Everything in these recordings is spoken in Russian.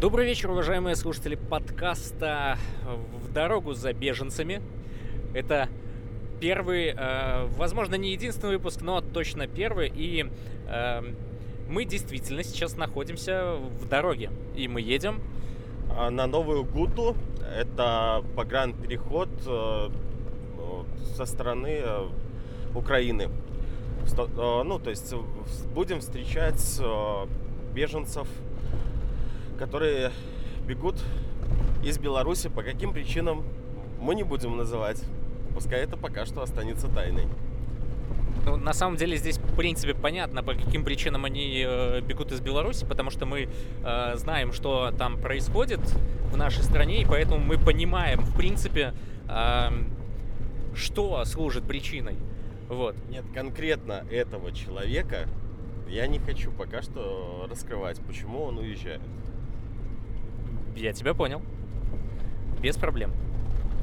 Добрый вечер, уважаемые слушатели подкаста «В дорогу за беженцами». Это первый, э, возможно, не единственный выпуск, но точно первый. И э, мы действительно сейчас находимся в дороге. И мы едем... А, на Новую Гуту. Это погранпереход э, со стороны э, Украины. Э, ну, то есть будем встречать беженцев которые бегут из Беларуси. По каким причинам мы не будем называть. Пускай это пока что останется тайной. Ну, на самом деле здесь, в принципе, понятно, по каким причинам они э, бегут из Беларуси, потому что мы э, знаем, что там происходит в нашей стране, и поэтому мы понимаем, в принципе, э, что служит причиной. Вот. Нет, конкретно этого человека я не хочу пока что раскрывать, почему он уезжает. Я тебя понял. Без проблем.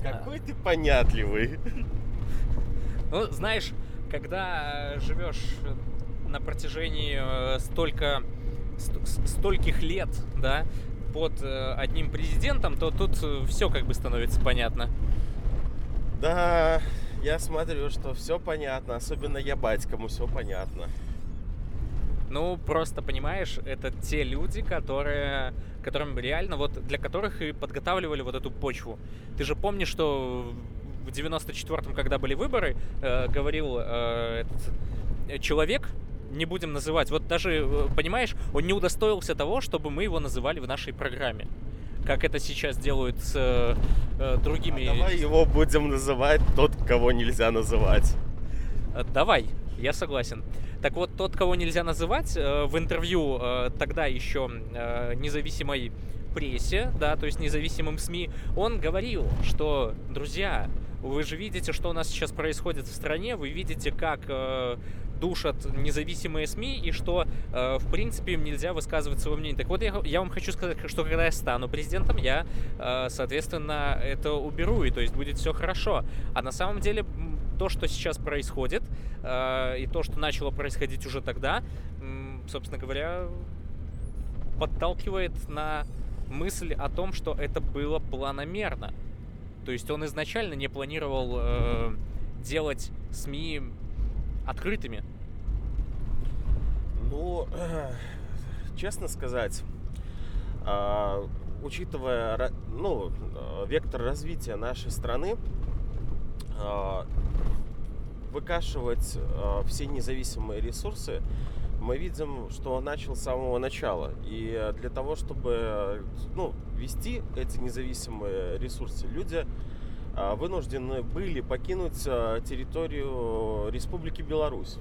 Какой а. ты понятливый. Ну, знаешь, когда э, живешь на протяжении э, столько стольких лет, да, под э, одним президентом, то тут все как бы становится понятно. Да, я смотрю, что все понятно, особенно я батькому все понятно. Ну, просто понимаешь, это те люди, которые, которым реально, вот для которых и подготавливали вот эту почву. Ты же помнишь, что в 94-м, когда были выборы, э, говорил э, этот э, человек, не будем называть, вот даже, э, понимаешь, он не удостоился того, чтобы мы его называли в нашей программе. Как это сейчас делают с э, другими... А давай его будем называть тот, кого нельзя называть. Давай, я согласен. Так вот, тот, кого нельзя называть, э, в интервью э, тогда еще э, независимой прессе, да, то есть независимым СМИ, он говорил, что, друзья, вы же видите, что у нас сейчас происходит в стране, вы видите, как э, душат независимые СМИ и что, э, в принципе, им нельзя высказывать свое мнение. Так вот, я, я вам хочу сказать, что когда я стану президентом, я, э, соответственно, это уберу, и то есть будет все хорошо. А на самом деле то, что сейчас происходит, э, и то, что начало происходить уже тогда, э, собственно говоря, подталкивает на мысль о том, что это было планомерно. То есть он изначально не планировал э, делать СМИ открытыми. Ну, честно сказать, э, учитывая ну, вектор развития нашей страны, э, выкашивать э, все независимые ресурсы, мы видим, что он начал с самого начала. И для того, чтобы ну, вести эти независимые ресурсы, люди э, вынуждены были покинуть э, территорию Республики Беларусь.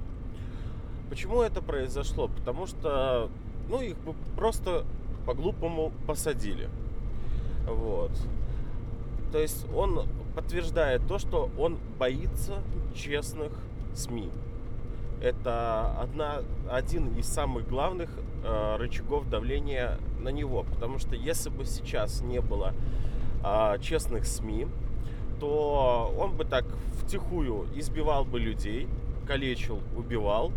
Почему это произошло? Потому что ну, их бы просто по-глупому посадили. Вот. То есть он подтверждает то, что он боится честных СМИ. Это одна, один из самых главных э, рычагов давления на него. Потому что если бы сейчас не было э, честных СМИ, то он бы так втихую избивал бы людей, калечил, убивал.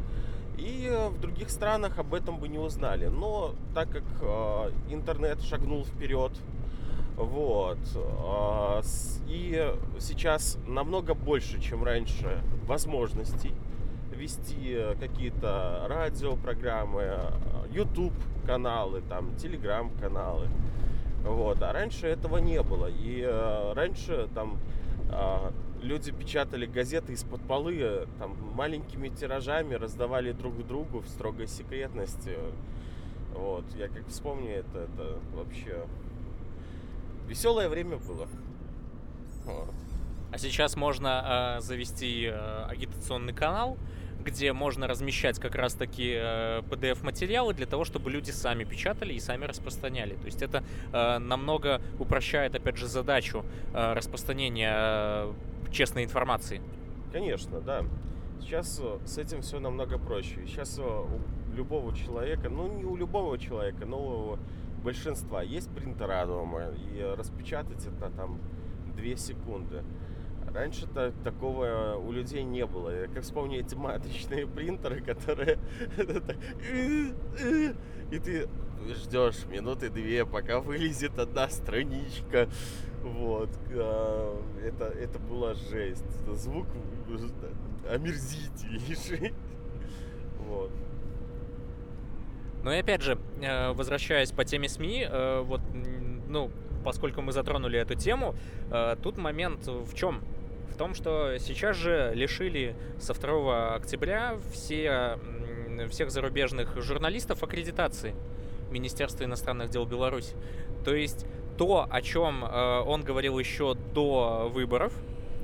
И в других странах об этом бы не узнали. Но так как э, интернет шагнул вперед, вот. А, и сейчас намного больше, чем раньше, возможностей вести какие-то радиопрограммы, YouTube каналы, там, Telegram каналы. Вот. А раньше этого не было. И э, раньше там э, люди печатали газеты из-под полы, там маленькими тиражами раздавали друг другу в строгой секретности. Вот. Я как вспомню это, это вообще Веселое время было. Вот. А сейчас можно э, завести э, агитационный канал, где можно размещать как раз-таки э, PDF-материалы для того, чтобы люди сами печатали и сами распространяли. То есть это э, намного упрощает, опять же, задачу э, распространения э, честной информации. Конечно, да. Сейчас э, с этим все намного проще. Сейчас э, у любого человека, ну не у любого человека, но большинства есть принтера дома, и распечатать это там 2 секунды. Раньше-то такого у людей не было. Я как вспомню эти матричные принтеры, которые... И ты ждешь минуты две, пока вылезет одна страничка. Вот. А, это, это была жесть. Звук омерзительнейший. Вот. Ну и опять же, э, возвращаясь по теме СМИ, э, вот, ну, поскольку мы затронули эту тему, э, тут момент в чем? В том, что сейчас же лишили со 2 октября все, всех зарубежных журналистов аккредитации Министерства иностранных дел Беларуси. То есть то, о чем он говорил еще до выборов,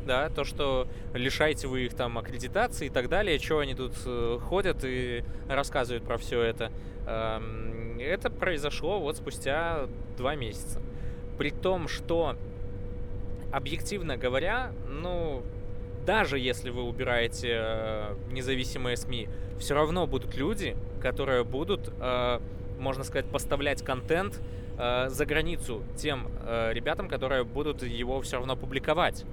да, то, что лишаете вы их там аккредитации и так далее, что они тут э, ходят и рассказывают про все это. Эм, это произошло вот спустя два месяца. При том, что, объективно говоря, ну, даже если вы убираете э, независимые СМИ, все равно будут люди, которые будут, э, можно сказать, поставлять контент за границу тем ребятам, которые будут его все равно публиковать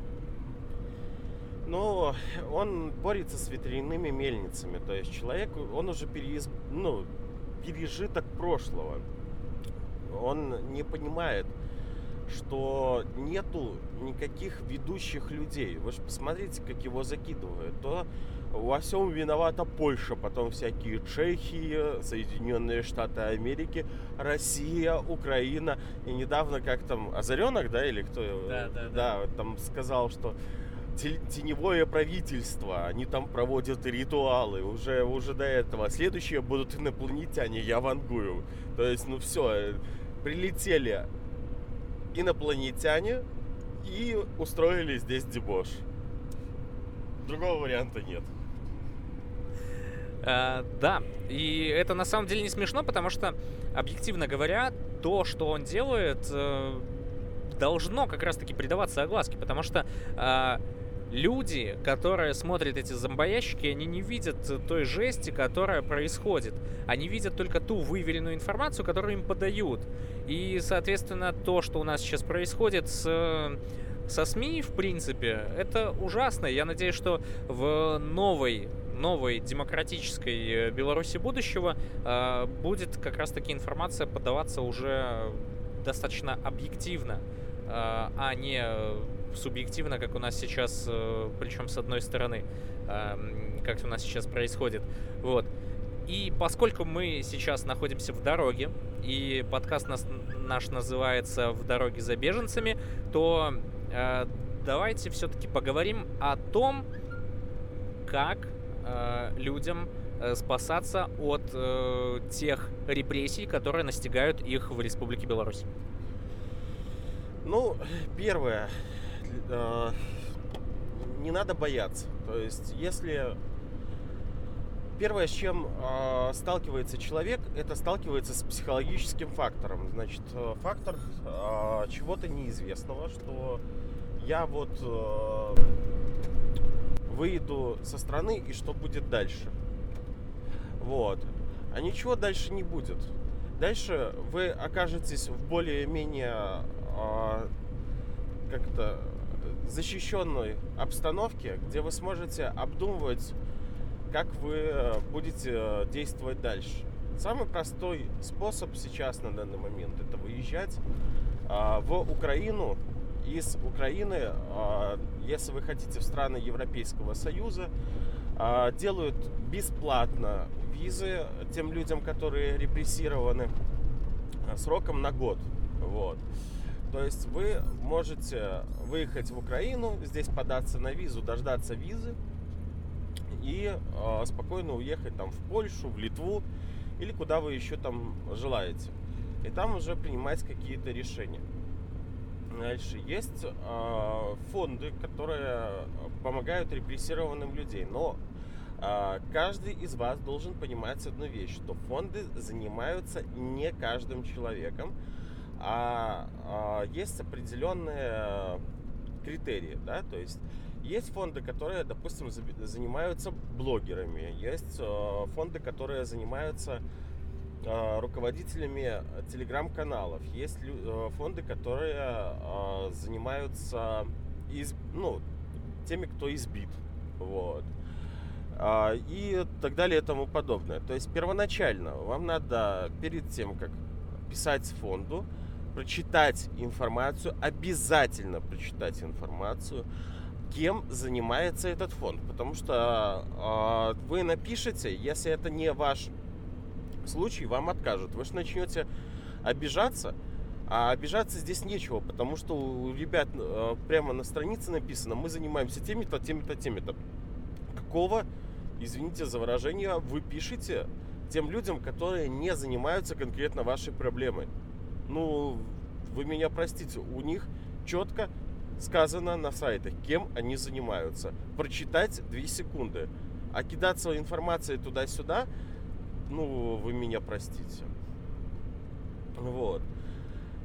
но он борется с ветряными мельницами. То есть человек, он уже переиз... ну, пережиток прошлого. Он не понимает, что нету никаких ведущих людей. Вы же посмотрите, как его закидывают. То во всем виновата Польша, потом всякие Чехии, Соединенные Штаты Америки, Россия, Украина. И недавно как там Озаренок, да, или кто? Да, да, да. Да, там сказал, что теневое правительство, они там проводят ритуалы уже, уже до этого. Следующие будут инопланетяне, я вангую. То есть, ну все, э, прилетели инопланетяне и устроили здесь дебош. Другого варианта нет. А, да, и это на самом деле не смешно, потому что, объективно говоря, то, что он делает, э, должно как раз-таки придаваться огласке, потому что а, люди, которые смотрят эти зомбоящики, они не видят той жести, которая происходит. Они видят только ту выверенную информацию, которую им подают. И, соответственно, то, что у нас сейчас происходит с со СМИ, в принципе, это ужасно. Я надеюсь, что в новой новой демократической Беларуси будущего э, будет как раз-таки информация подаваться уже достаточно объективно, э, а не субъективно, как у нас сейчас, э, причем с одной стороны, эм, как у нас сейчас происходит. Вот. И поскольку мы сейчас находимся в дороге, и подкаст нас, наш называется «В дороге за беженцами», то э, давайте все-таки поговорим о том, как э, людям э, спасаться от э, тех репрессий, которые настигают их в Республике Беларусь. Ну, первое, э, не надо бояться. То есть, если первое, с чем э, сталкивается человек, это сталкивается с психологическим фактором. Значит, э, фактор э, чего-то неизвестного, что я вот э, выйду со страны и что будет дальше. Вот. А ничего дальше не будет. Дальше вы окажетесь в более-менее э, как-то защищенной обстановке, где вы сможете обдумывать, как вы э, будете э, действовать дальше. Самый простой способ сейчас на данный момент это выезжать а, в Украину. Из Украины, а, если вы хотите в страны Европейского Союза, а, делают бесплатно визы тем людям, которые репрессированы сроком на год. Вот. То есть вы можете выехать в Украину, здесь податься на визу, дождаться визы и э, спокойно уехать там в Польшу, в Литву или куда вы еще там желаете. И там уже принимать какие-то решения. Дальше есть э, фонды, которые помогают репрессированным людей, но э, каждый из вас должен понимать одну вещь, что фонды занимаются не каждым человеком, а, а есть определенные критерии, да, то есть есть фонды, которые, допустим, занимаются блогерами, есть э, фонды, которые занимаются э, руководителями телеграм-каналов, есть э, фонды, которые занимаются из, ну, теми, кто избит. Вот. А, и так далее и тому подобное. То есть первоначально вам надо перед тем, как писать фонду, прочитать информацию, обязательно прочитать информацию, кем занимается этот фонд. Потому что э, вы напишете, если это не ваш случай, вам откажут. Вы же начнете обижаться, а обижаться здесь нечего, потому что у ребят э, прямо на странице написано, мы занимаемся теми-то, теми-то, теми-то. Какого, извините за выражение, вы пишете тем людям, которые не занимаются конкретно вашей проблемой? Ну, вы меня простите, у них четко сказано на сайтах, кем они занимаются. Прочитать 2 секунды. А кидаться информацией туда-сюда, ну, вы меня простите. Вот.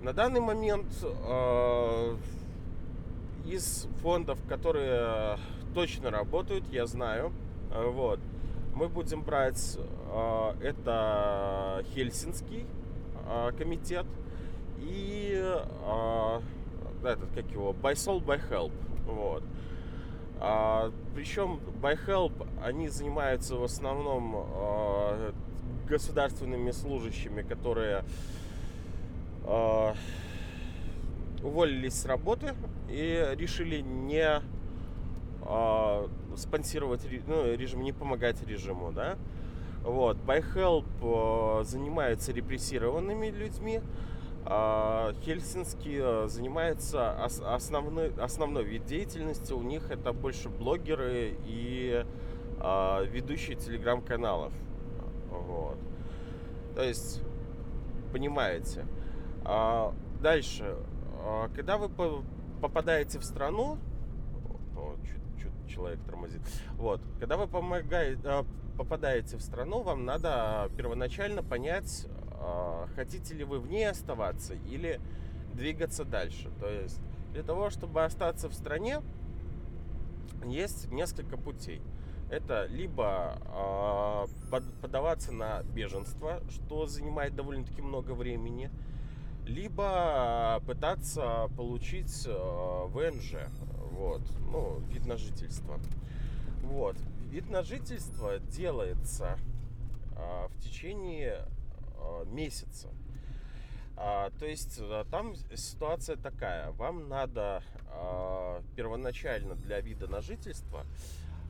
На данный момент э, из фондов, которые точно работают, я знаю, э, вот, мы будем брать э, это Хельсинский э, комитет и э, этот, как его, By Soul, By Help. Вот. А, причем By Help они занимаются в основном а, государственными служащими, которые а, уволились с работы и решили не а, спонсировать ну, режим, не помогать режиму, да. Вот. By Help а, занимается репрессированными людьми, а, Хельсинский э, занимается основной, основной вид деятельности. У них это больше блогеры и а, ведущие телеграм-каналов. Вот. То есть, понимаете. А, дальше. Когда вы попадаете в страну, о, чуть, чуть человек тормозит. Вот, когда вы помогаете, попадаете в страну, вам надо первоначально понять, а, хотите ли вы в ней оставаться или двигаться дальше. То есть для того, чтобы остаться в стране, есть несколько путей. Это либо э, подаваться на беженство, что занимает довольно-таки много времени, либо пытаться получить э, ВНЖ, вот, ну, вид на жительство. Вот, вид на жительство делается в течение месяца. А, то есть э, там ситуация такая. Вам надо а, первоначально для вида на жительство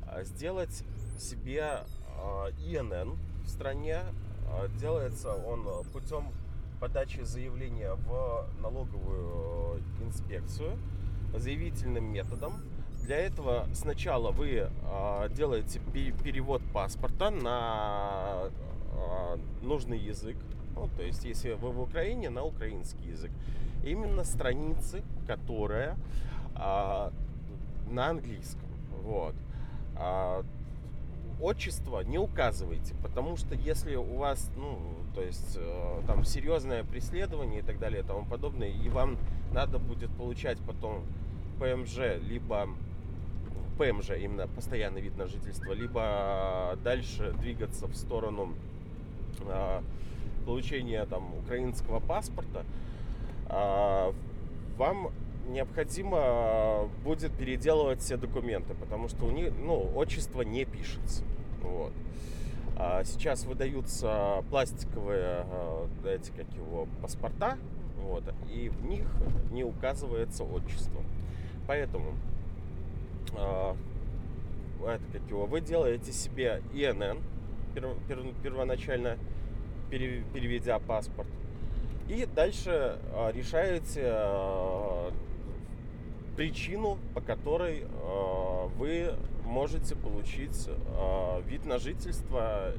а, сделать себе а, ИНН в стране. А, делается он путем подачи заявления в налоговую инспекцию заявительным методом. Для этого сначала вы делаете перевод паспорта на нужный язык. Ну, то есть, если вы в Украине, на украинский язык. Именно страницы, которая э, на английском. Вот. А, отчество не указывайте, потому что если у вас, ну, то есть э, там серьезное преследование и так далее и тому подобное, и вам надо будет получать потом ПМЖ, либо ПМЖ, именно постоянный вид на жительство, либо дальше двигаться в сторону получения там украинского паспорта, э, вам необходимо будет переделывать все документы, потому что у них, ну, отчество не пишется. Вот. А сейчас выдаются пластиковые эти, как его, паспорта, вот, и в них не указывается отчество. Поэтому а, это как его, вы делаете себе ИНН, первоначально переведя паспорт, и дальше а, решаете а, причину, по которой э, вы можете получить вид на жительство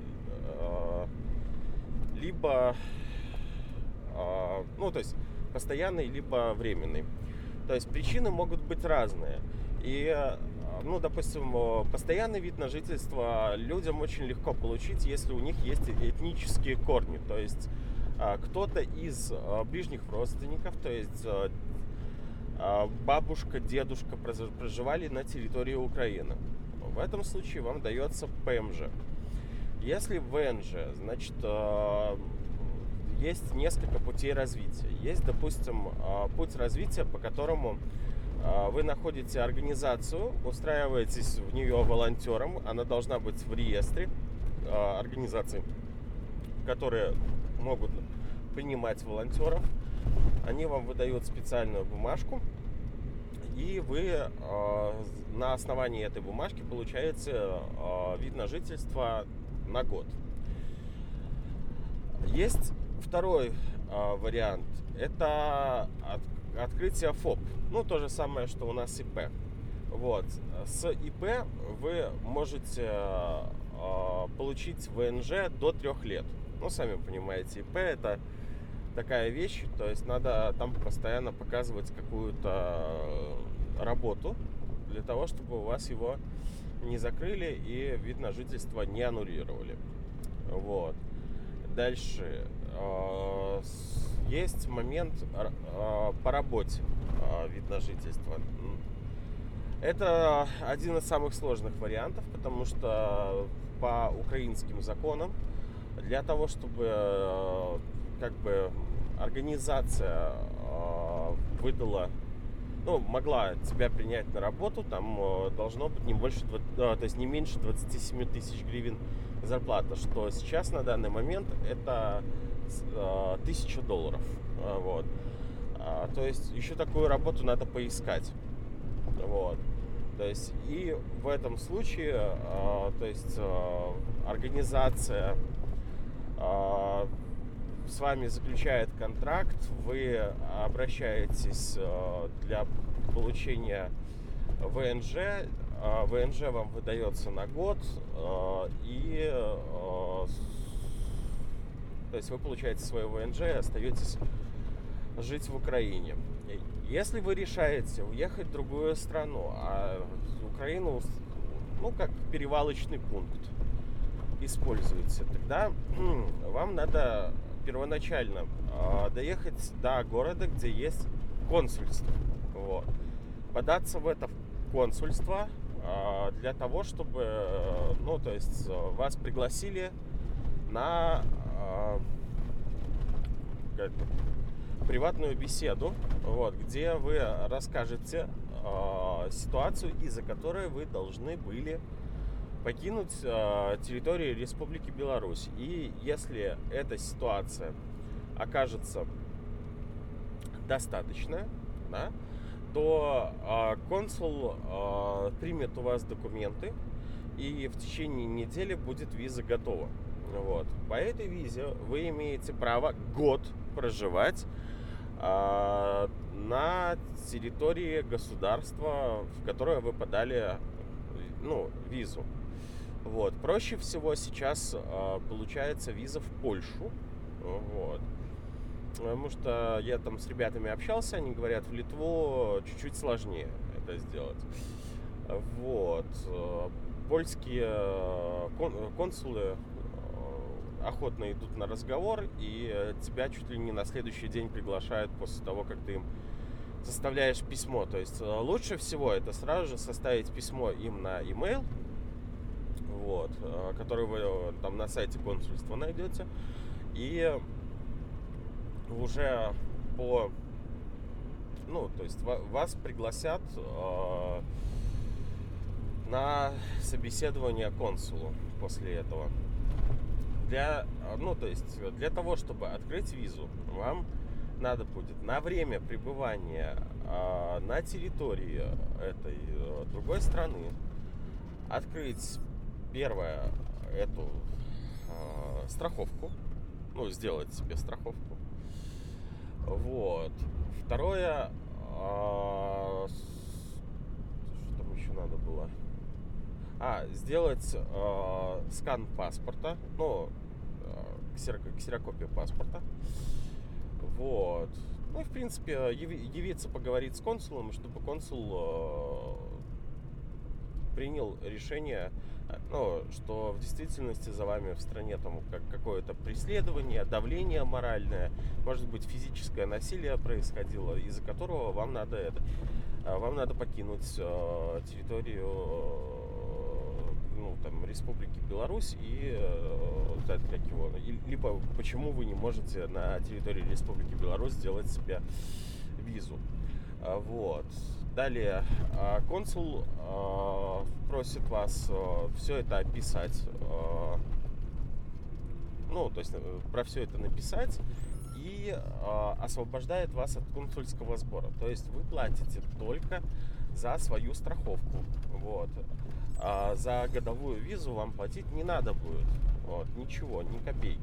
либо ну то есть постоянный либо временный. То есть причины могут быть разные. И, ну, допустим, э, постоянный вид на жительство людям очень легко получить, если у них есть этнические корни. То есть э, кто-то из ближних родственников, то есть бабушка, дедушка проживали на территории Украины. В этом случае вам дается ПМЖ. Если ВНЖ, значит, есть несколько путей развития. Есть, допустим, путь развития, по которому вы находите организацию, устраиваетесь в нее волонтером, она должна быть в реестре а, организаций, которые могут принимать волонтеров. Они вам выдают специальную бумажку, и вы э, на основании этой бумажки получаете э, вид на жительство на год. Есть второй э, вариант. Это открытие ФОП. Ну, то же самое, что у нас ИП. Вот. С ИП вы можете э, получить ВНЖ до трех лет. Ну, сами понимаете, ИП это такая вещь, то есть надо там постоянно показывать какую-то работу для того, чтобы у вас его не закрыли и вид на жительство не аннулировали. Вот. Дальше э, есть момент э, по работе э, вид на жительство. Это один из самых сложных вариантов, потому что по украинским законам для того, чтобы как бы организация выдала ну, могла тебя принять на работу, там должно быть не больше, то есть не меньше 27 тысяч гривен зарплата, что сейчас на данный момент это э, тысяча долларов. А, вот. А, то есть еще такую работу надо поискать. Вот. То есть и в этом случае, э, то есть э, организация э, с вами заключает контракт, вы обращаетесь э, для получения ВНЖ, ВНЖ вам выдается на год, и то есть вы получаете свое ВНЖ и остаетесь жить в Украине. Если вы решаете уехать в другую страну, а Украину, ну, как перевалочный пункт используете, тогда вам надо первоначально доехать до города, где есть консульство. Вот. Податься в это консульство, а, для того, чтобы, э, ну, то есть э, вас пригласили на а, приватную беседу, вот, где вы расскажете э, ситуацию, из-за которой вы должны были покинуть э, территорию Республики Беларусь. И если эта ситуация окажется достаточная, да, то э, консул э, примет у вас документы, и в течение недели будет виза готова. Вот. По этой визе вы имеете право год проживать э, на территории государства, в которое вы подали ну, визу. Вот. Проще всего сейчас э, получается виза в Польшу. Вот. Потому что я там с ребятами общался, они говорят, в Литву чуть-чуть сложнее это сделать. Вот. Польские консулы э, охотно идут на разговор, и тебя чуть ли не на следующий день приглашают после того, как ты им составляешь письмо. То есть э, лучше всего это сразу же составить письмо им на e-mail, вот, э, который вы там на сайте консульства найдете, и уже по ну, то есть вас пригласят э, на собеседование консулу после этого. Для, ну, то есть для того, чтобы открыть визу, вам надо будет на время пребывания э, на территории этой э, другой страны открыть первое эту э, страховку, ну, сделать себе страховку вот. Второе, а, что там еще надо было? А, сделать э, скан паспорта, ну, э, ксерокопию паспорта. Вот. Ну и, в принципе, явиться поговорить с консулом, чтобы консул э, принял решение ну, что в действительности за вами в стране там как какое-то преследование, давление моральное, может быть физическое насилие происходило, из-за которого вам надо это, а, вам надо покинуть э, территорию э, ну, там, Республики Беларусь и э, как его, либо почему вы не можете на территории Республики Беларусь сделать себе визу. А, вот. далее а, консул а, просит вас а, все это описать. А, ну, то есть э, про все это написать и а, освобождает вас от консульского сбора. То есть вы платите только за свою страховку. Вот. А за годовую визу вам платить не надо будет. Вот, ничего, ни копейки.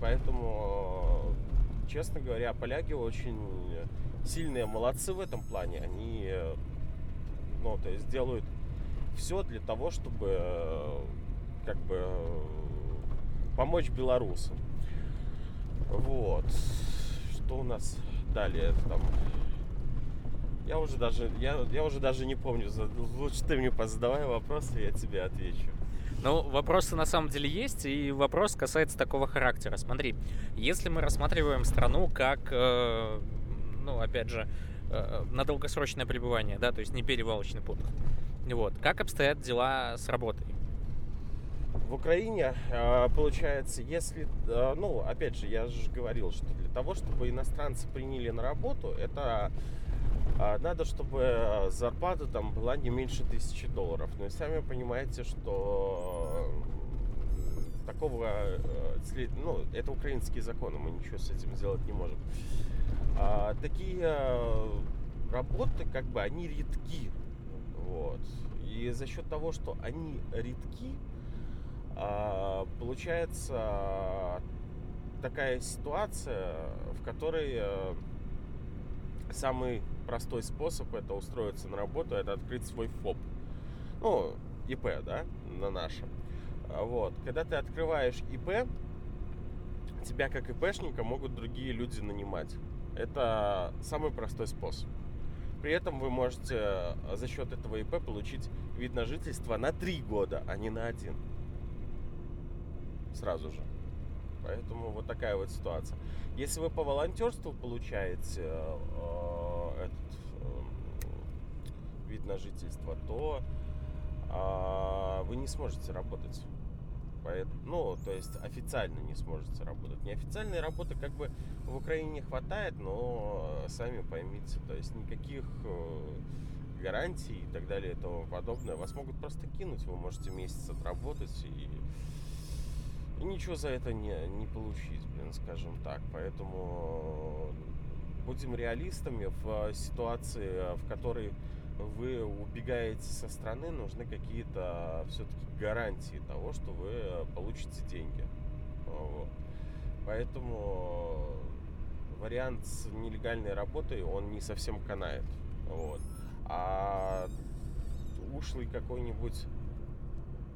Поэтому, честно говоря, поляки очень сильные молодцы в этом плане. Они, ну, то есть делают все для того, чтобы как бы помочь белорусам. Вот. Что у нас далее там? Я уже даже, я, я уже даже не помню. Лучше ты мне позадавай вопросы, я тебе отвечу. Ну, вопросы на самом деле есть, и вопрос касается такого характера. Смотри, если мы рассматриваем страну как, э, ну, опять же, э, на долгосрочное пребывание, да, то есть не перевалочный пункт. Вот. Как обстоят дела с работой? В Украине, э, получается, если, э, ну, опять же, я же говорил, что для того, чтобы иностранцы приняли на работу, это надо, чтобы зарплата там была не меньше тысячи долларов. Но и сами понимаете, что такого, э, ну, это украинские законы, мы ничего с этим сделать не можем. А, такие э, работы, как бы, они редки. Вот. И за счет того, что они редки, а, получается такая ситуация, в которой э, самый простой способ это устроиться на работу, это открыть свой ФОП. Ну, ИП, да, на нашем. А вот. Когда ты открываешь ИП, тебя как ИПшника могут другие люди нанимать. Это самый простой способ. При этом вы можете э, за счет этого ИП получить вид на жительство на три года, а не на один. Сразу же. Поэтому вот такая вот ситуация. Если вы по волонтерству получаете э, этот э, вид на жительство, то э, вы не сможете работать. Ну, то есть официально не сможете работать. Неофициальной работы как бы в Украине не хватает, но сами поймите, то есть никаких э, гарантий и так далее и тому подобное. Вас могут просто кинуть, вы можете месяц отработать и и ничего за это не, не получить, блин, скажем так. Поэтому будем реалистами в ситуации, в которой вы убегаете со страны, нужны какие-то все-таки гарантии того, что вы получите деньги. Вот. Поэтому вариант с нелегальной работой, он не совсем канает. Вот. А ушлый какой-нибудь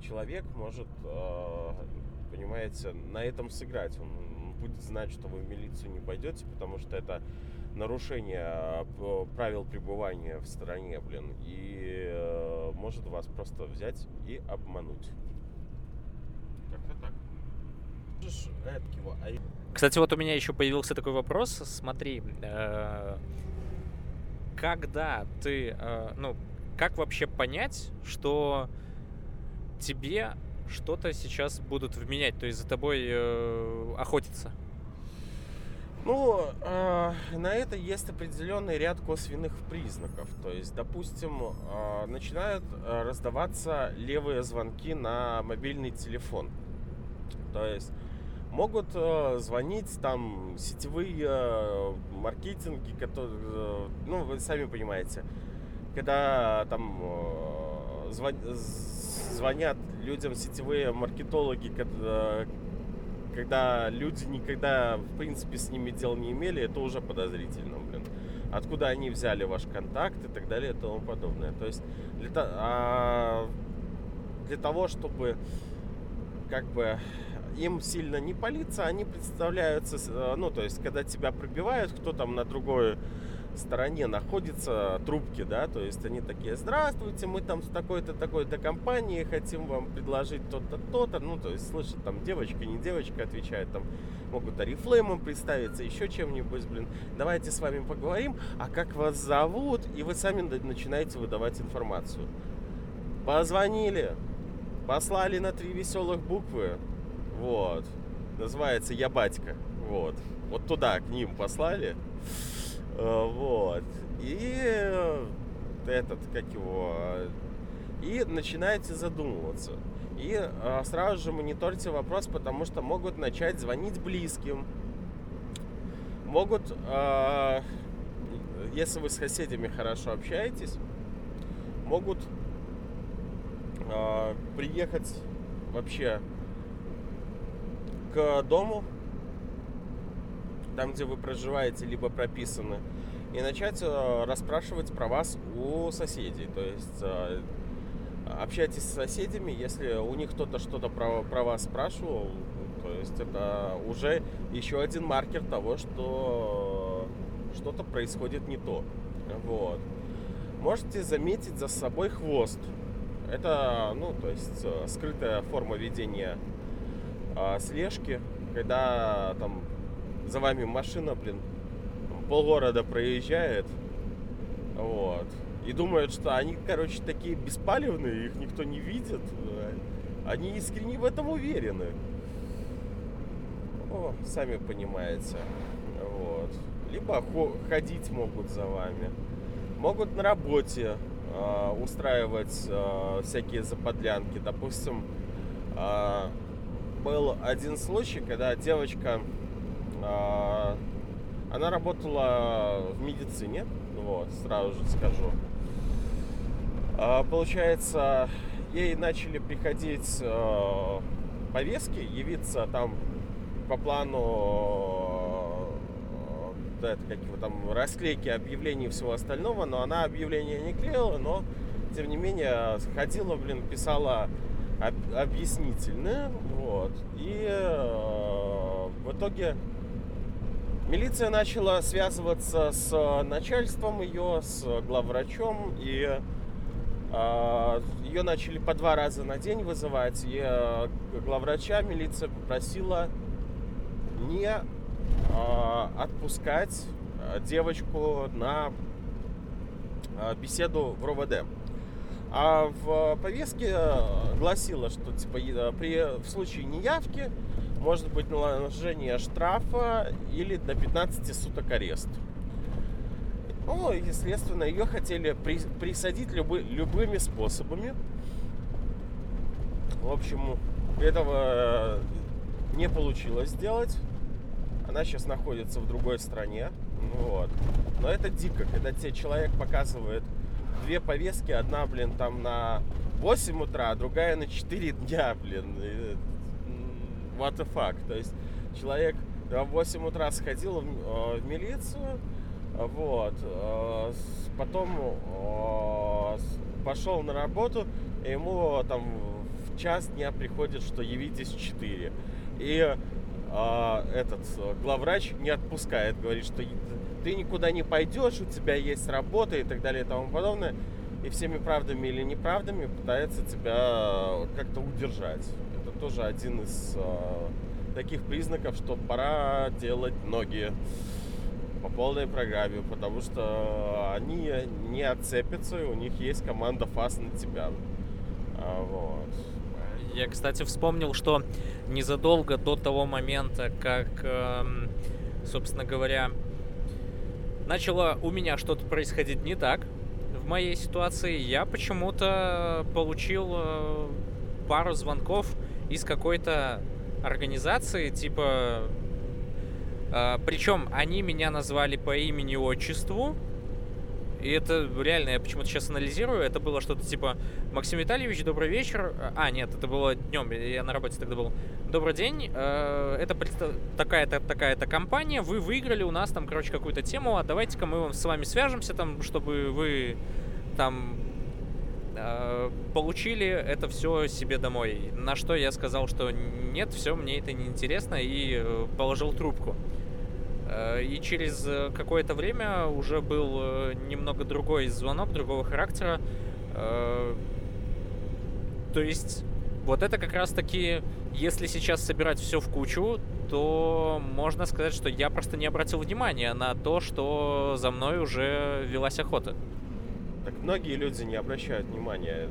человек может э, понимаете, на этом сыграть. Он будет знать, что вы в милицию не пойдете, потому что это нарушение э, правил пребывания в стране, блин, и э, может вас просто взять и обмануть. Как-то так. А Кстати, вот у меня еще появился такой вопрос. Смотри, э, когда ты, ну, как вообще понять, что тебе что-то сейчас будут вменять, то есть за тобой э, охотиться? Ну, э, на это есть определенный ряд косвенных признаков. То есть, допустим, э, начинают э, раздаваться левые звонки на мобильный телефон. То есть могут э, звонить там сетевые э, маркетинги, которые, э, ну, вы сами понимаете, когда там э, звон, звонят людям сетевые маркетологи, когда, когда люди никогда, в принципе, с ними дел не имели, это уже подозрительно, блин. Откуда они взяли ваш контакт и так далее и тому подобное. То есть для, а, для того, чтобы как бы им сильно не палиться, они представляются, ну, то есть, когда тебя пробивают, кто там на другой стороне находятся трубки, да, то есть они такие, здравствуйте, мы там с такой-то, такой-то компании хотим вам предложить то-то, то-то, ну, то есть слышат там девочка, не девочка, отвечает там, могут орифлеймом представиться, еще чем-нибудь, блин, давайте с вами поговорим, а как вас зовут, и вы сами начинаете выдавать информацию. Позвонили, послали на три веселых буквы, вот, называется «Я батька», вот, вот туда к ним послали, вот. И этот, как его, и начинаете задумываться. И э, сразу же мониторьте вопрос, потому что могут начать звонить близким. Могут, э, если вы с соседями хорошо общаетесь, могут э, приехать вообще к дому, там, где вы проживаете, либо прописаны, и начать э, расспрашивать про вас у соседей. То есть э, общайтесь с соседями, если у них кто-то что-то про, про вас спрашивал, то есть это уже еще один маркер того, что что-то происходит не то. Вот. Можете заметить за собой хвост. Это, ну, то есть э, скрытая форма ведения слежки, когда там за вами машина, блин, полгорода проезжает, вот, и думают, что они, короче, такие беспалевные, их никто не видит. Они искренне в этом уверены. О, сами понимаете. Вот. Либо ходить могут за вами. Могут на работе э, устраивать э, всякие заподлянки. Допустим, э, был один случай, когда девочка, э, она работала в медицине, вот, сразу же скажу. А, получается, ей начали приходить э, повестки, явиться там по плану э, это, как его, там, расклейки объявлений и всего остального, но она объявления не клеила, но тем не менее ходила, блин, писала об, объяснительные, вот, и э, в итоге милиция начала связываться с начальством ее, с главврачом, и а, Ее начали по два раза на день вызывать, и э, главврача милиция попросила не отпускать э, девочку на э, беседу в РОВД. А в повестке гласило, что типа при, в случае неявки может быть наложение штрафа или до 15 суток арест. Ну, естественно, ее хотели при, присадить любы, любыми способами. В общем, этого э, не получилось сделать. Она сейчас находится в другой стране. Вот. Но это дико, когда тебе человек показывает две повестки. Одна, блин, там на 8 утра, а другая на 4 дня, блин. What the fuck. То есть человек в 8 утра сходил в, э, в милицию, вот. Э, потом э, пошел на работу, и ему там в час дня приходит, что явитесь в 4. И этот главврач не отпускает, говорит, что ты никуда не пойдешь, у тебя есть работа и так далее и тому подобное. И всеми правдами или неправдами пытается тебя как-то удержать. Тоже один из э, таких признаков, что пора делать ноги по полной программе, потому что они не отцепятся, и у них есть команда фас на тебя. А, вот. Я, кстати, вспомнил, что незадолго до того момента, как, эм, собственно говоря, начало у меня что-то происходить не так в моей ситуации, я почему-то получил э, пару звонков из какой-то организации, типа а, Причем они меня назвали по имени-отчеству. И это реально, я почему-то сейчас анализирую, это было что-то типа Максим Витальевич, добрый вечер. А, нет, это было днем, я на работе тогда был. Добрый день, э, это такая-то такая-то компания, вы выиграли у нас там, короче, какую-то тему, а давайте-ка мы с вами свяжемся там, чтобы вы там получили это все себе домой. На что я сказал, что нет, все, мне это не интересно и э, положил трубку. Э, и через э, какое-то время уже был э, немного другой звонок, другого характера. То есть вот это как раз таки, если сейчас собирать все в кучу, то можно сказать, что я просто не обратил внимания на то, что за мной уже велась охота. Так многие люди не обращают внимания.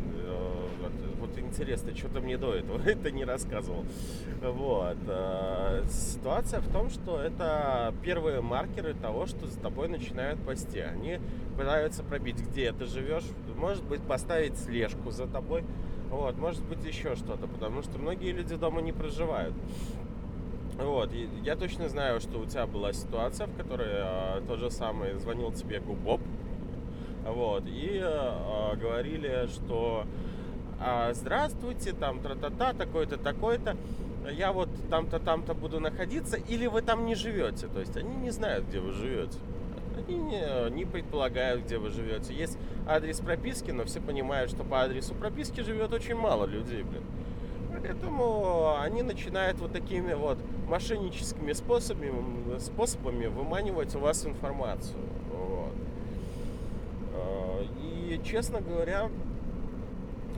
Вот вот интересно, что ты мне до этого это не рассказывал. Вот. Э, ситуация в том, что это первые маркеры того, что за тобой начинают пасти. Они пытаются пробить, где ты живешь, может быть, поставить слежку за тобой, вот, может быть, еще что-то, потому что многие люди дома не проживают. Вот, я точно знаю, что у тебя была ситуация, в которой э, тот же самый звонил тебе Губоб, вот, и э, говорили, что э, здравствуйте, там тра-та-та, такой-то, такой-то, я вот там-то, там-то буду находиться, или вы там не живете, то есть они не знают, где вы живете. Они не, не предполагают, где вы живете. Есть адрес прописки, но все понимают, что по адресу прописки живет очень мало людей, блин. Поэтому они начинают вот такими вот мошенническими способами, способами выманивать у вас информацию. А, и, честно говоря,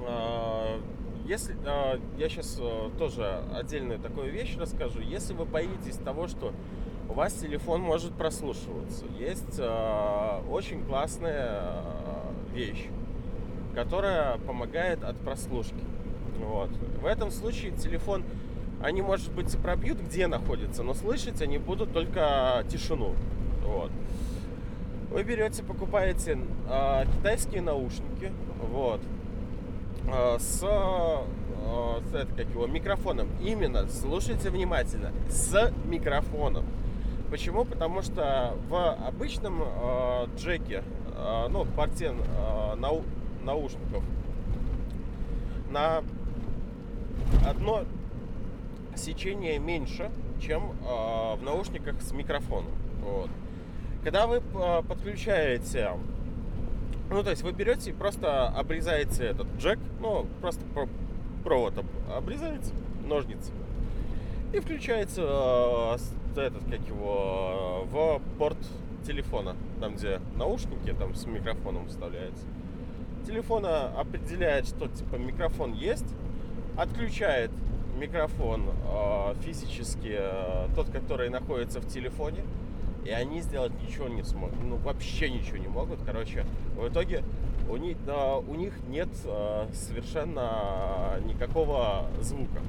а, если а, я сейчас тоже отдельную такую вещь расскажу, если вы боитесь того, что у вас телефон может прослушиваться, есть очень классная вещь, которая помогает от прослушки. Вот. В этом случае телефон, они, может быть, и пробьют, где находится, но слышать они будут только тишину. Вот. Вы берете, покупаете э, китайские наушники, вот, э, с, э, с это, как его, микрофоном. Именно, слушайте внимательно, с микрофоном. Почему? Потому что в обычном э, джеке, э, ну, порте э, нау наушников, на одно сечение меньше, чем э, в наушниках с микрофоном. Вот. Когда вы э, подключаете, ну то есть вы берете и просто обрезаете этот джек, ну просто провод обрезаете, ножницы, и включаете э, этот, как его, в порт телефона, там где наушники, там с микрофоном вставляется. Телефона определяет, что типа микрофон есть, отключает микрофон э, физически, э, тот, который находится в телефоне, и они сделать ничего не смогут, ну вообще ничего не могут. Короче, в итоге у них, да, у них нет э, совершенно никакого звука.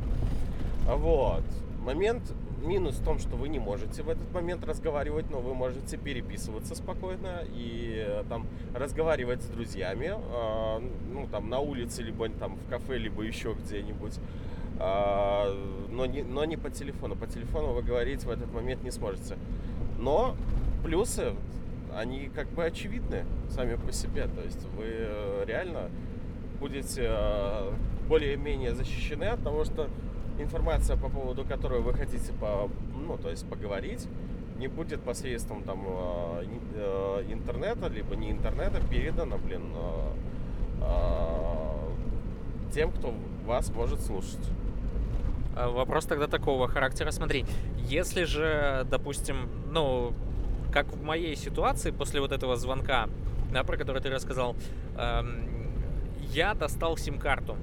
Вот. Момент минус в том, что вы не можете в этот момент разговаривать, но вы можете переписываться спокойно и там разговаривать с друзьями, э, ну там на улице, либо там в кафе, либо еще где-нибудь. Э, но, не, но не по телефону. По телефону вы говорить в этот момент не сможете. Но плюсы, они как бы очевидны сами по себе. То есть вы э, реально будете э, более-менее защищены от того, что информация, по поводу которой вы хотите по, ну, то есть поговорить, не будет посредством там э, интернета, либо не интернета передана, блин, тем, кто вас может слушать. А вопрос тогда такого характера. Смотри, если же, допустим, ну, как в моей ситуации после вот этого звонка, да, про который ты рассказал, эм, я достал сим-карту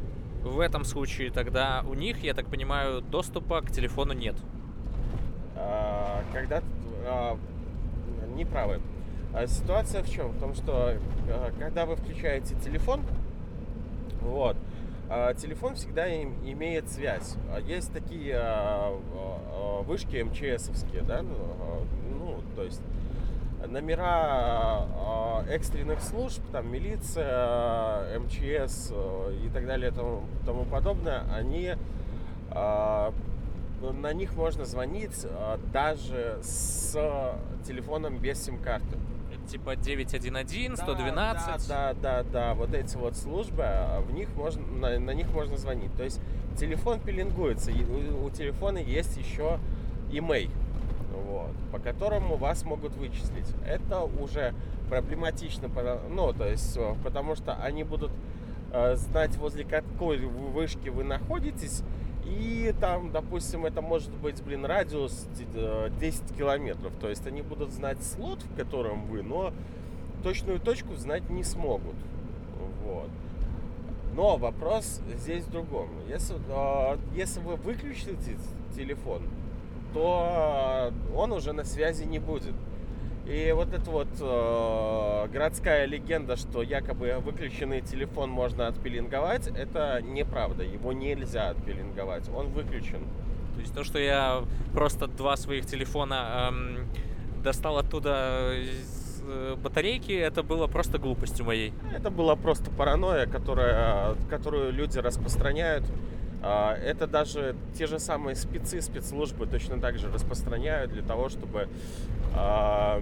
в этом случае тогда у них, я так понимаю, доступа к телефону нет. А, когда а, не. А ситуация в чем? В том, что а, когда вы включаете телефон, вот, телефон всегда им, имеет связь. А есть такие а, а, вышки МЧСовские, да, ну, а, ну то есть номера а, экстренных служб, там милиция, МЧС и так далее тому, тому подобное, они а, на них можно звонить а, даже с телефоном без сим-карты. Типа 911, 112. Да, да, да, да, вот эти вот службы, в них можно, на, на них можно звонить. То есть телефон пеленгуется, и у, у телефона есть еще имей вот, по которому вас могут вычислить. Это уже проблематично, ну, то есть, э, потому что они будут э, знать, возле какой вышки вы находитесь, и там, допустим, это может быть, блин, радиус 10 э, километров. То есть они будут знать слот, в котором вы, но точную точку знать не смогут. Вот. Но вопрос здесь в другом. Если, если вы выключите телефон, то он уже на связи не будет. И вот эта вот э, городская легенда, что якобы выключенный телефон можно отпеленговать, это неправда. Его нельзя отпеленговать. Он выключен. То есть то, что я просто два своих телефона эм, достал оттуда э, батарейки, это было просто глупостью моей. Это была просто паранойя, которая, которую люди распространяют. А, Это даже те же самые спецы, спецслужбы точно так же распространяют для того, чтобы а,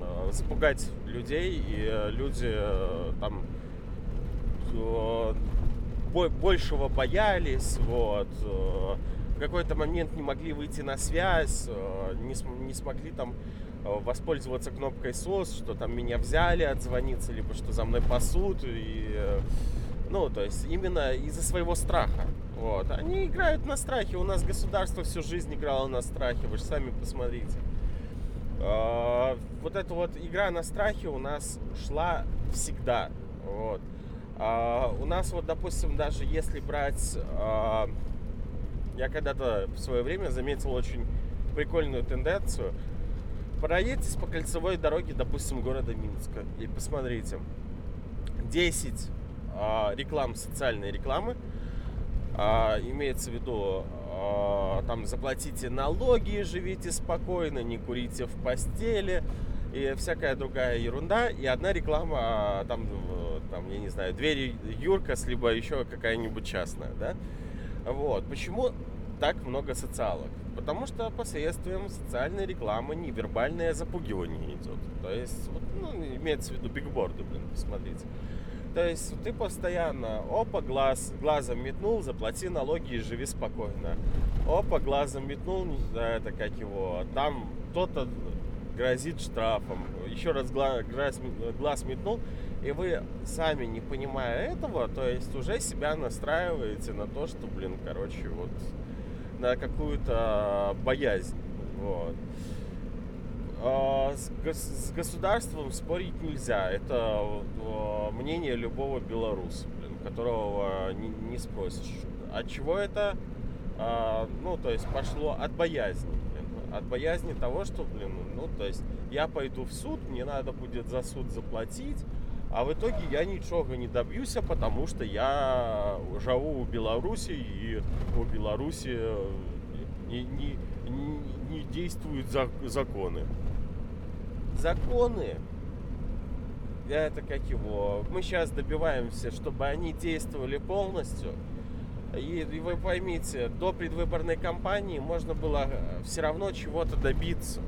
а, запугать людей, и э, люди э, там э, бо- большего боялись, вот, в какой-то момент не могли выйти на связь, не, см- не смогли там воспользоваться кнопкой СОС, что там меня взяли отзвониться, либо что за мной пасут, и, ну, то есть именно из-за своего страха, вот. Они играют на страхе, у нас государство всю жизнь играло на страхе, вы же сами посмотрите. А, Вот эта вот игра на страхе у нас шла всегда, вот. А, У нас вот, допустим, даже если брать... а, Я когда-то в свое время заметил очень прикольную тенденцию. Проедьтесь по кольцевой дороге, допустим, города Минска и посмотрите. 10 а, реклам, социальной рекламы, имеется в виду, а, там, заплатите налоги, живите спокойно, не курите в постели и всякая другая ерунда. И одна реклама, а, там, там, я не знаю, двери Юркас, либо еще какая-нибудь частная, да? Вот. Почему так много социалок? Потому что посредством социальной рекламы невербальное запугивание идет. То есть, вот, ну, имеется в виду бигборды, блин, посмотрите. То есть ты постоянно, опа, глаз, глазом метнул, заплати налоги и живи спокойно. Опа, глазом метнул, да, это как его, там кто-то грозит штрафом. Еще раз гла- глаз, глаз метнул, и вы сами, не понимая этого, то есть уже себя настраиваете на то, что, блин, короче, вот на какую-то боязнь. Вот. А, С, гос- с государством спорить нельзя. Это э, мнение любого белоруса, блин, которого не, не спросишь. От чего это? А, ну, то есть пошло от боязни. блин. От боязни того, что, блин, ну, то есть я пойду в суд, мне надо будет за суд заплатить, а в итоге я ничего не добьюсь, потому что я живу у Беларуси, и у Беларуси э, не, не, не, действуют зак- законы. Законы, это как его, мы сейчас добиваемся, чтобы они действовали полностью. И, и вы поймите, до предвыборной кампании можно было все равно чего-то добиться.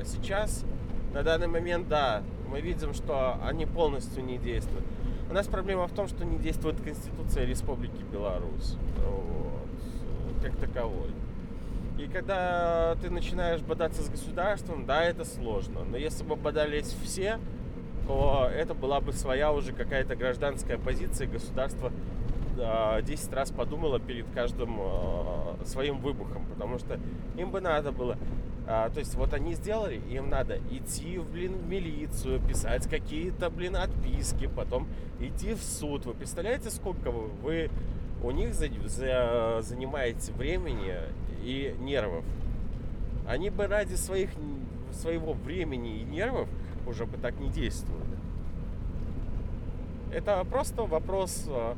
А сейчас, на данный момент, да, мы видим, что они полностью не действуют. У нас проблема в том, что не действует Конституция Республики Беларусь вот, как таковой. И когда ты начинаешь бодаться с государством, да, это сложно. Но если бы бодались все, то это была бы своя уже какая-то гражданская позиция. Государство а, 10 раз подумало перед каждым а, своим выбухом. Потому что им бы надо было... а, То есть вот они сделали, им надо идти, блин, в милицию, писать какие-то, блин, отписки, потом идти в суд. Вы представляете, сколько вы, вы у них за- за- занимаете времени и нервов. Они бы ради своих, своего времени и нервов уже бы так не действовали. Это просто вопрос а,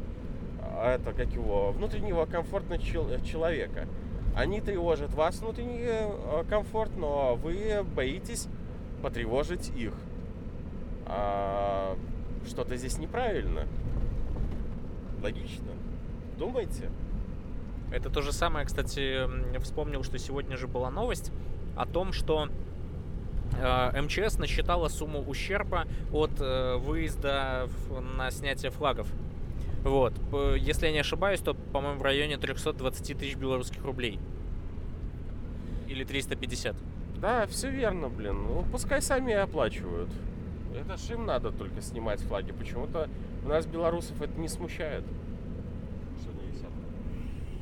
а, это как его внутреннего комфорта чел- человека. Они тревожат вас внутренний э, комфорт, но вы боитесь потревожить их. А что-то здесь неправильно. Логично. Думайте. Это то же самое, кстати, вспомнил, что сегодня же была новость о том, что э, МЧС насчитала сумму ущерба от э, выезда на снятие флагов. Вот. Если я не ошибаюсь, то, по-моему, в районе 320 тысяч белорусских рублей. Или 350. Да, все верно, блин. Ну, пускай сами оплачивают. Это ж им надо только снимать флаги. Почему-то у нас белорусов это не смущает.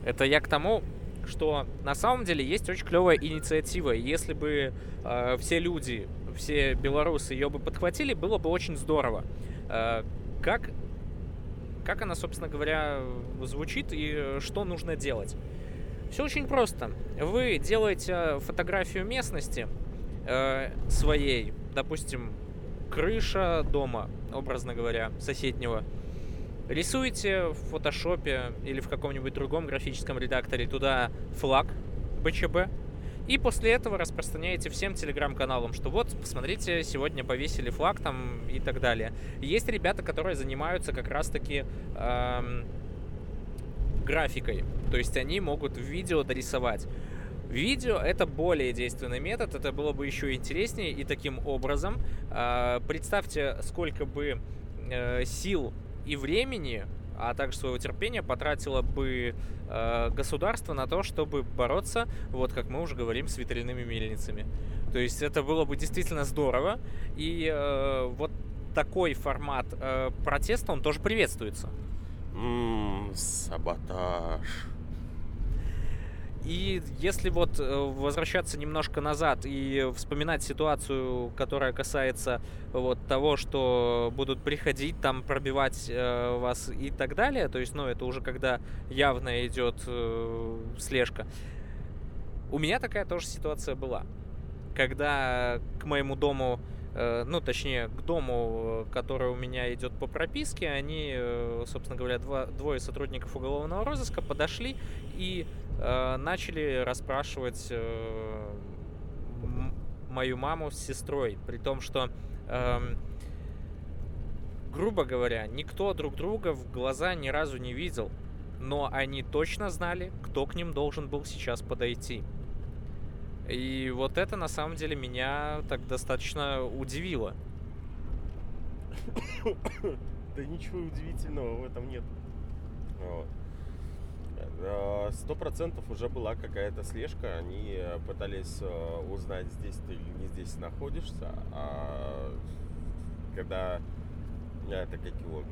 Это я к тому, что на самом деле есть очень клевая инициатива. Если бы э, все люди, все белорусы ее бы подхватили, было бы очень здорово. Э, как, как она, собственно говоря, звучит и что нужно делать? Все очень просто. Вы делаете фотографию местности, э, своей, допустим, крыша дома, образно говоря, соседнего, рисуете в фотошопе или в каком-нибудь другом графическом редакторе туда флаг БЧБ, и после этого распространяете всем телеграм-каналам, что вот, посмотрите, сегодня повесили флаг там и так далее. Есть ребята, которые занимаются как раз-таки эм, графикой. То есть они могут в видео дорисовать. Видео это более действенный метод, это было бы еще интереснее, и таким образом э, представьте, сколько бы э, сил и времени а также своего терпения потратило бы э, государство на то, чтобы бороться, вот как мы уже говорим, с ветряными мельницами. То есть это было бы действительно здорово, и э, вот такой формат э, протеста, он тоже приветствуется. Ммм, саботаж. И если вот э, возвращаться немножко назад и вспоминать ситуацию, которая касается вот того, что будут приходить там пробивать э, вас и так далее, то есть, ну, это уже когда явно идет э, слежка. У меня такая тоже ситуация была, когда к моему дому Э, ну, точнее, к дому, который у меня идет по прописке, они, э, собственно говоря, два, двое сотрудников уголовного розыска подошли и э, начали расспрашивать э, мою маму с сестрой, при том, что, э, грубо говоря, никто друг друга в глаза ни разу не видел, но они точно знали, кто к ним должен был сейчас подойти. И вот это на самом деле меня так достаточно удивило. Да ничего удивительного в этом нет. Сто процентов уже была какая-то слежка. Они э, пытались э, узнать, здесь ты или не здесь находишься. А когда это как его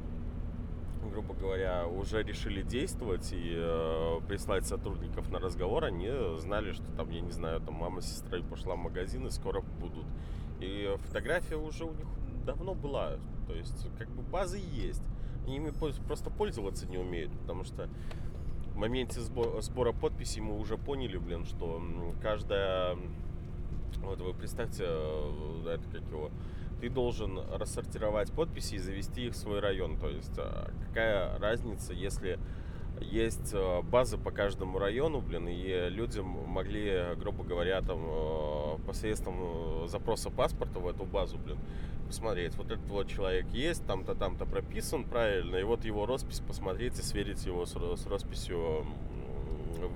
грубо говоря, уже решили действовать и э, прислать сотрудников на разговор, они знали, что там, я не знаю, там мама с сестрой пошла в магазин и скоро будут. И фотография уже у них давно была. То есть, как бы базы есть. Ими просто пользоваться не умеют, потому что моменте сбора, сбора подписей мы уже поняли, блин, что каждая... Вот вы представьте, э, это как его ты должен рассортировать подписи и завести их в свой район. То есть а, какая разница, если есть а, база по каждому району, блин, и люди могли, грубо говоря, там а, посредством запроса паспорта в эту базу, блин, посмотреть, вот этот вот человек есть, там-то, там-то прописан правильно, и вот его роспись посмотреть и сверить его с, с росписью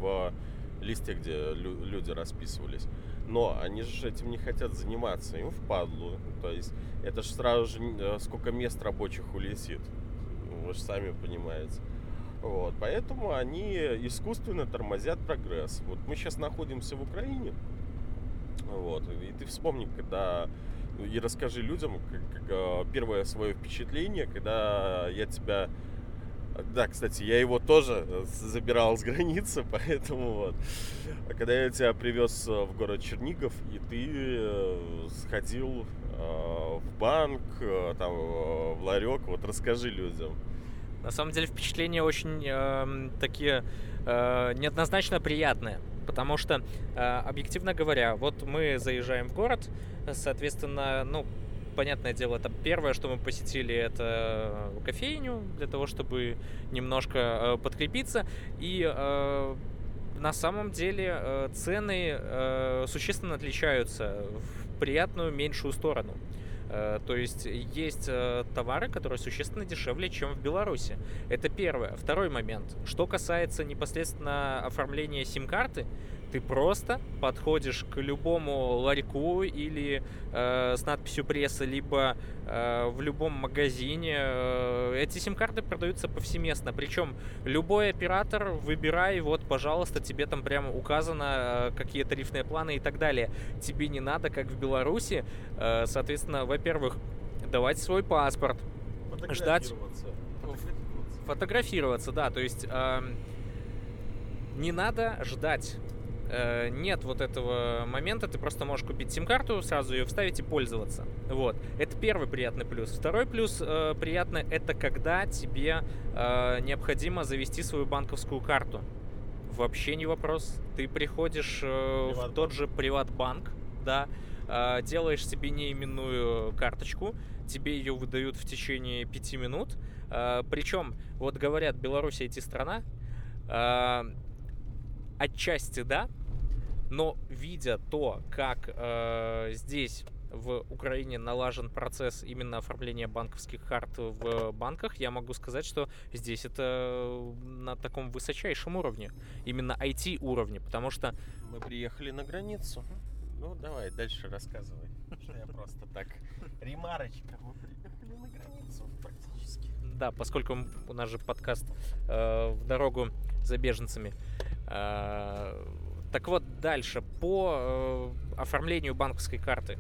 в листе, где люди расписывались. Но они же этим не хотят заниматься, им впадлу. То есть это же сразу же э, сколько мест рабочих улетит. Вы же сами понимаете. Вот, поэтому они искусственно тормозят прогресс. Вот мы сейчас находимся в Украине. Вот, и ты вспомни, когда и расскажи людям как, как, первое свое впечатление, когда я тебя да, кстати, я его тоже э, забирал с границы, поэтому вот. А когда я тебя привез э, в город Чернигов, и ты э, сходил в банк, там, в ларек, вот расскажи людям. На самом деле впечатления очень э, такие э, неоднозначно приятные. Потому что, э, объективно говоря, вот мы заезжаем в город, соответственно, ну, понятное дело, это первое, что мы посетили, это кофейню для того, чтобы немножко э, подкрепиться. И э, на самом деле э, цены э, существенно отличаются в приятную меньшую сторону. Э, то есть есть э, товары, которые существенно дешевле, чем в Беларуси. Это первое. Второй момент. Что касается непосредственно оформления сим-карты, ты просто подходишь к любому ларьку или э, с надписью пресса, либо э, в любом магазине. Э, эти сим-карты продаются повсеместно. Причем любой оператор, выбирай, вот, пожалуйста, тебе там прямо указано, э, какие тарифные планы и так далее. Тебе не надо, как в Беларуси, э, соответственно, во-первых, давать свой паспорт, ждать... Фотографироваться. да, то есть... Э, не надо ждать нет вот этого момента, ты просто можешь купить сим-карту, сразу ее вставить и пользоваться. Вот. Это первый приятный плюс. Второй плюс э, приятный это когда тебе э, необходимо завести свою банковскую карту. Вообще не вопрос. Ты приходишь э, в тот же приват-банк, да, э, делаешь себе неименную карточку, тебе ее выдают в течение пяти минут. Э, причем, вот говорят, Беларусь IT-страна, э, отчасти да, но видя то, как э, здесь в Украине налажен процесс именно оформления банковских карт в банках, я могу сказать, что здесь это на таком высочайшем уровне, именно IT-уровне, потому что... Мы приехали на границу. Ну, давай, дальше рассказывай. Что я просто так... Ремарочка. Мы приехали на границу практически. Да, поскольку у нас же подкаст э, в дорогу за беженцами. Э, так вот, дальше. По э, оформлению банковской карты.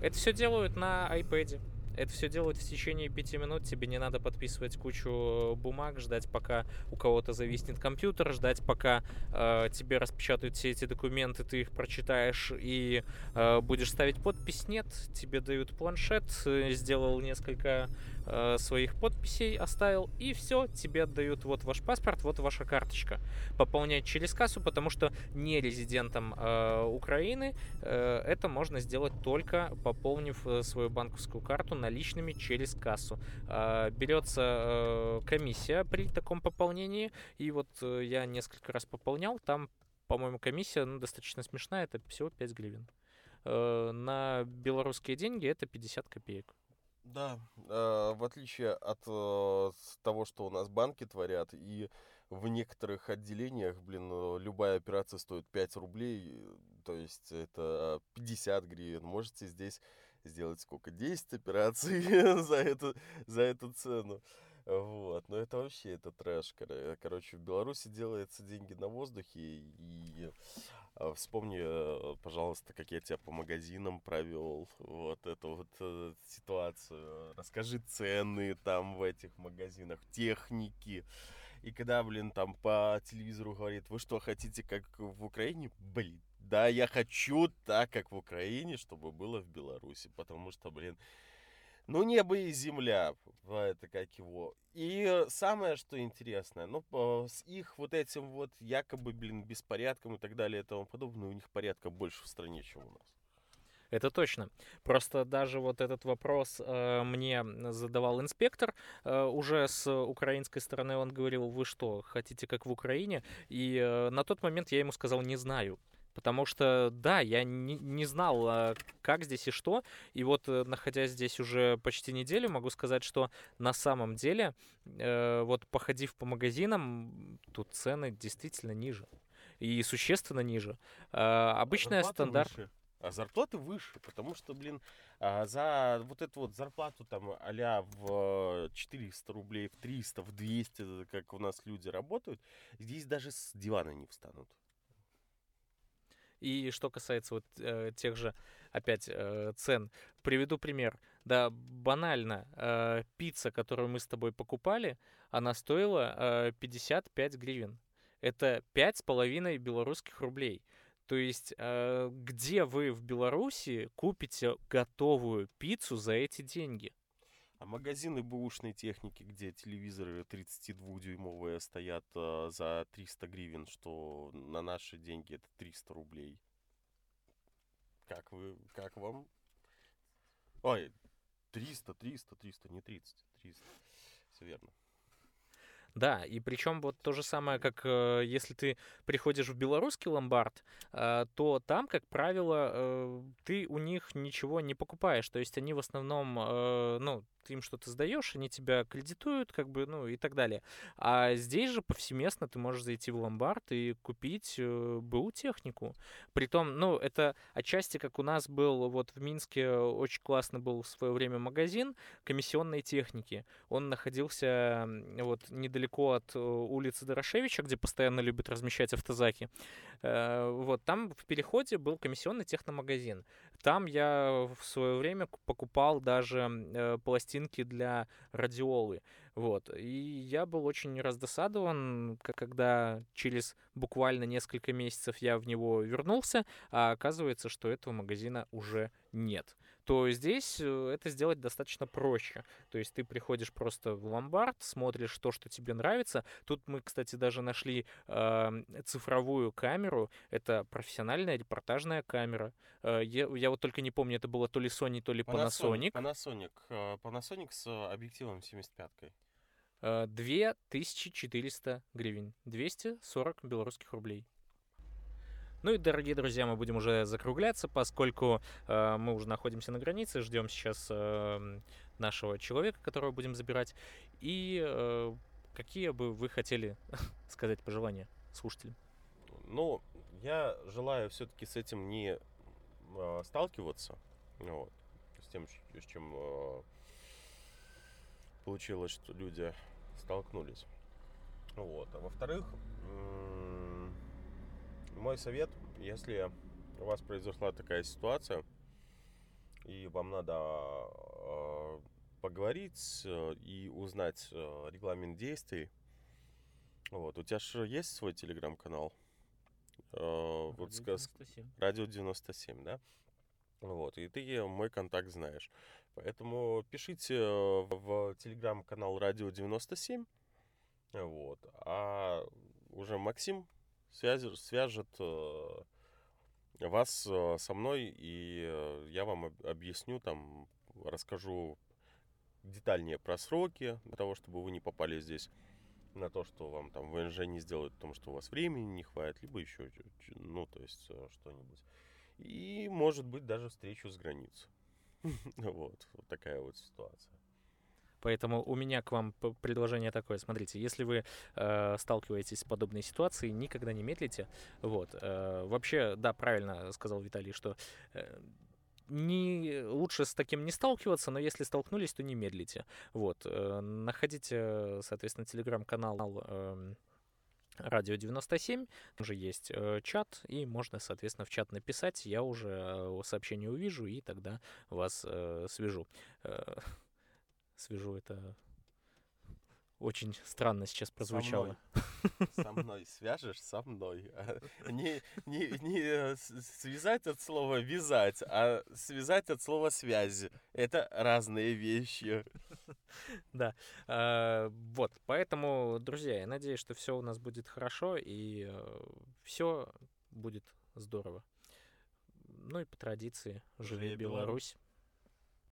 Это все делают на iPad. Это все делают в течение пяти минут. Тебе не надо подписывать кучу бумаг, ждать, пока у кого-то зависнет компьютер, ждать, пока э, тебе распечатают все эти документы, ты их прочитаешь и э, будешь ставить подпись. Нет, тебе дают планшет, э, сделал несколько э, своих подписей, оставил, и все, тебе отдают вот ваш паспорт, вот ваша карточка. Пополнять через кассу, потому что не резидентам э, Украины э, это можно сделать только пополнив э, свою банковскую карту наличными через кассу. А, берется э, комиссия при таком пополнении, и вот э, я несколько раз пополнял, там, по-моему, комиссия ну, достаточно смешная, это всего 5 гривен. Э, на белорусские деньги это 50 копеек. Да, в отличие от того, что у нас банки творят, и в некоторых отделениях, блин, любая операция стоит 5 рублей, то есть это 50 гривен. Можете здесь сделать сколько? 10 операций за, эту, за эту цену. Вот, но это вообще, это трэш. Короче, в Беларуси делается деньги на воздухе, и а, вспомни, э, пожалуйста, как я тебя по магазинам провел, вот эту вот э, ситуацию. Расскажи цены там в этих магазинах, техники. И когда, блин, там по телевизору говорит, вы что, хотите как в Украине? Блин, да, я хочу так, как в Украине, чтобы было в Беларуси, потому что, блин, ну, небо и земля, это как его. И самое, что интересное, ну, с их вот этим вот якобы, блин, беспорядком и так далее и тому подобное, у них порядка больше в стране, чем у нас. Это точно. Просто даже вот этот вопрос э, мне задавал инспектор э, уже с украинской стороны. Он говорил, вы что, хотите как в Украине? И э, на тот момент я ему сказал, не знаю. Потому что, да, я не, не знал, а, как здесь и что. И вот, э, находясь здесь уже почти неделю, могу сказать, что на самом деле, э, вот походив по магазинам, тут цены действительно ниже. И существенно ниже. Э, обычная стандарт... Выше. А зарплаты выше, потому что, блин, а, за вот эту вот зарплату там а в 400 рублей, в 300, в 200, как у нас люди работают, здесь даже с дивана не встанут. И что касается вот э, тех же, опять, э, цен, приведу пример. Да, банально, э, пицца, которую мы с тобой покупали, она стоила э, 55 гривен. Это пять с половиной белорусских рублей. То есть, э, где вы в Беларуси купите готовую пиццу за эти деньги? А магазины бэушной техники, где телевизоры 32-дюймовые стоят э, за 300 гривен, что на наши деньги это 300 рублей. Как вы, как вам? Ой, 300, 300, 300, не 30, 300. Все верно. Да, и причем вот то же самое, как э, если ты приходишь в белорусский ломбард, э, то там, как правило, э, ты у них ничего не покупаешь. То есть они в основном, э, ну, ты им что-то сдаешь, они тебя кредитуют, как бы, ну и так далее. А здесь же повсеместно ты можешь зайти в ломбард и купить э, БУ технику. Притом, ну, это отчасти, как у нас был вот в Минске очень классно был в свое время магазин комиссионной техники. Он находился вот недалеко от э, улицы Дорошевича, где постоянно любят размещать автозаки. Э, вот там в переходе был комиссионный техномагазин. Там я в свое время покупал даже пластинки пластинки для радиолы. Вот. И я был очень раздосадован, когда через буквально несколько месяцев я в него вернулся, а оказывается, что этого магазина уже нет. То здесь э, это сделать достаточно проще. То есть ты приходишь просто в ломбард, смотришь то, что тебе нравится. Тут мы, кстати, даже нашли э, цифровую камеру. Это профессиональная репортажная камера. Э, я, я вот только не помню, это было то ли Sony, то ли Panasonic. Panasonic. Panasonic, Panasonic с объективом 75-кой. 2400 гривен. 240 белорусских рублей. Ну и, дорогие друзья, мы будем уже закругляться, поскольку э, мы уже находимся на границе, ждем сейчас э, нашего человека, которого будем забирать. И э, какие бы вы хотели сказать пожелания слушателям? Ну, я желаю все-таки с этим не э, сталкиваться, вот, с тем, с чем э, получилось, что люди столкнулись. Вот. А во-вторых, мой совет, если у вас произошла такая ситуация, и вам надо э, поговорить э, и узнать э, регламент действий, вот, у тебя же есть свой телеграм-канал? Радио вот, 97. Радио 97, да? Вот, и ты мой контакт знаешь. Поэтому пишите в телеграм-канал Радио 97. Вот. А уже Максим свяжет, свяжет э, вас э, со мной, и э, я вам объясню, там, расскажу детальнее про сроки, для того, чтобы вы не попали здесь на то, что вам там ВНЖ не сделают, потому что у вас времени не хватит, либо еще, ну, то есть что-нибудь. И, может быть, даже встречу с границей. Вот такая вот ситуация. Поэтому у меня к вам предложение такое. Смотрите, если вы э, сталкиваетесь с подобной ситуацией, никогда не медлите. Вот. Э, вообще, да, правильно сказал Виталий, что э, не лучше с таким не сталкиваться, но если столкнулись, то не медлите. Вот. Э, находите, соответственно, телеграм-канал э, Радио 97, там же есть э, чат, и можно, соответственно, в чат написать, я уже э, сообщение увижу, и тогда вас э, свяжу. Э, свяжу это очень странно сейчас прозвучало. Со мной, со мной свяжешь со мной. Не, не, не э, связать от слова вязать, а связать от слова связи. Это разные вещи. Да. А, вот. Поэтому, друзья, я надеюсь, что все у нас будет хорошо и э, все будет здорово. Ну и по традиции, живи Беларусь.